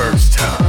first time.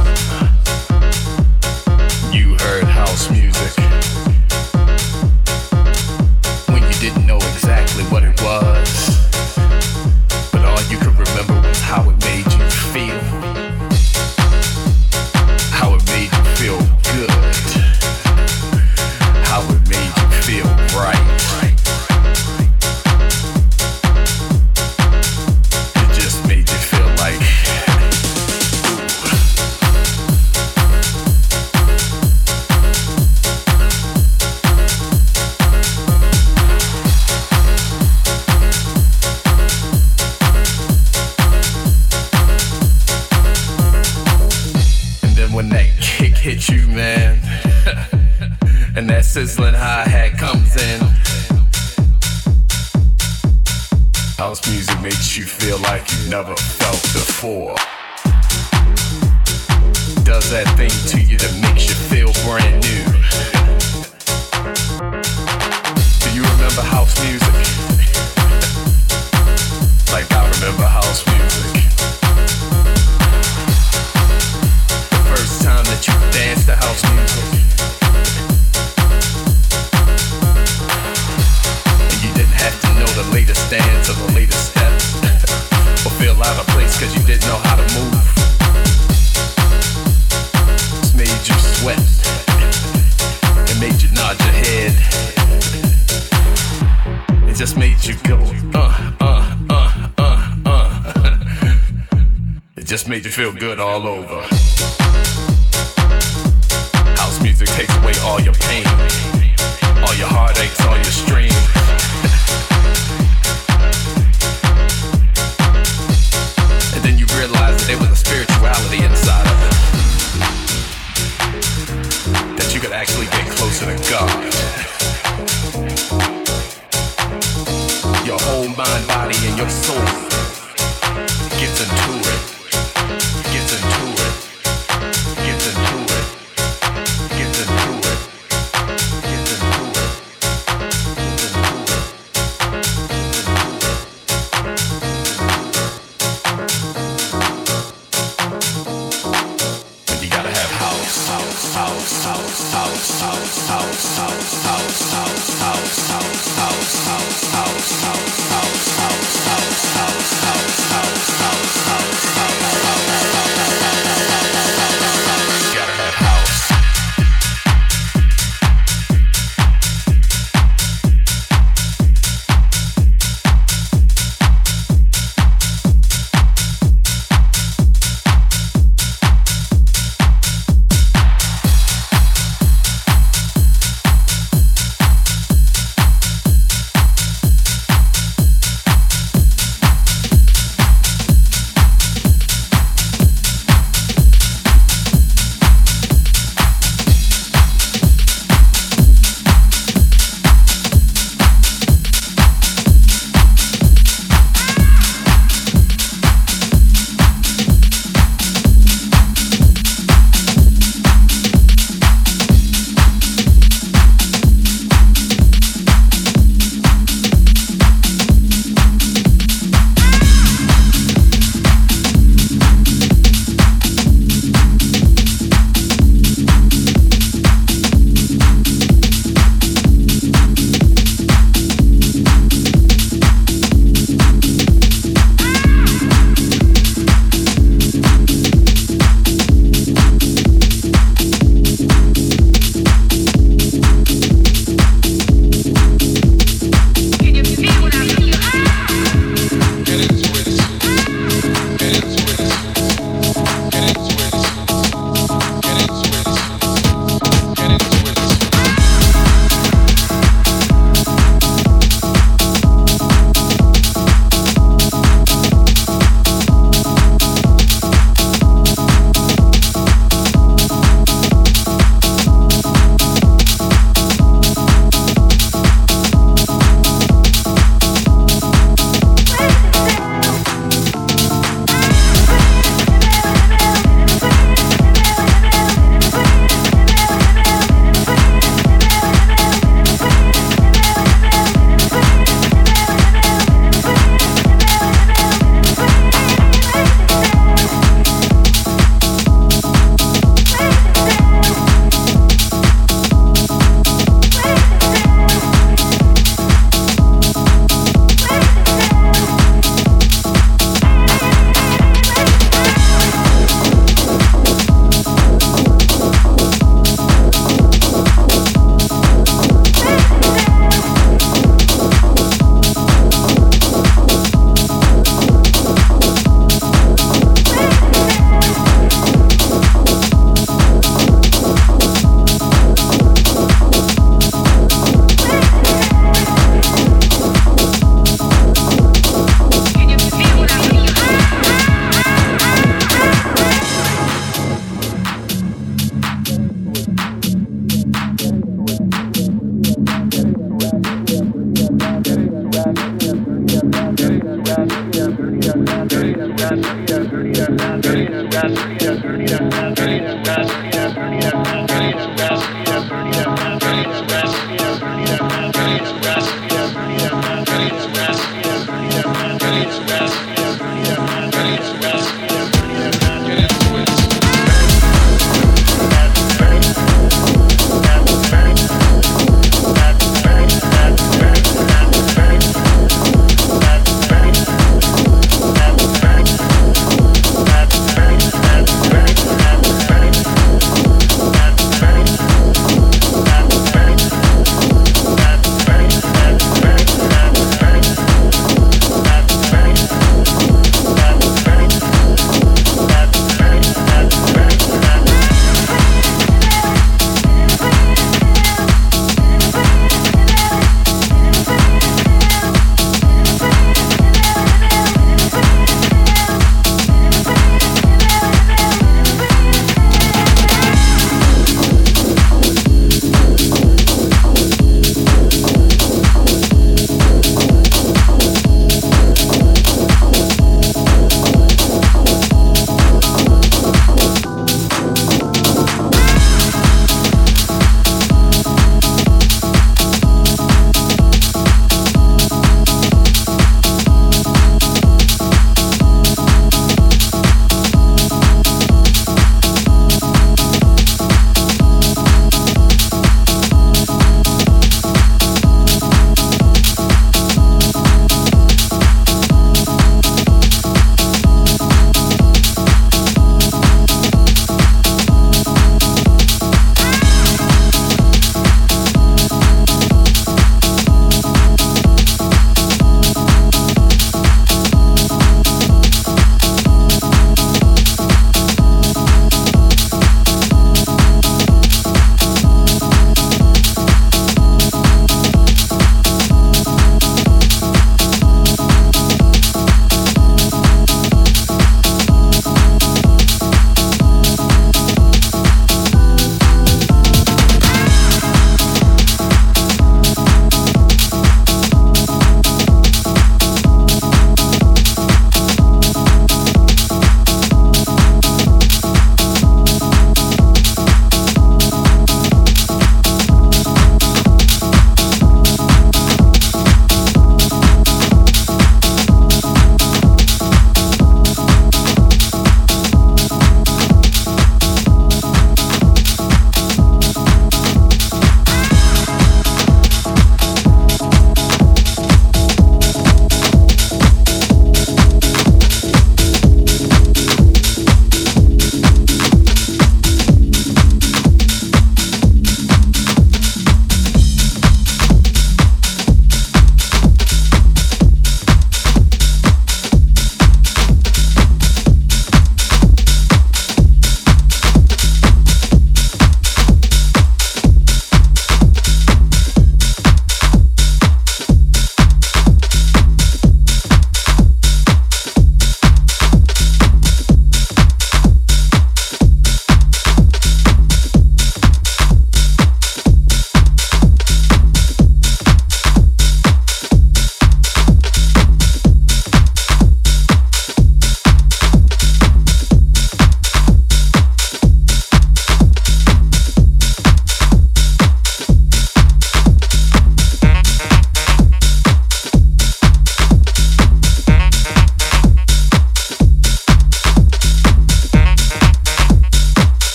All your pain,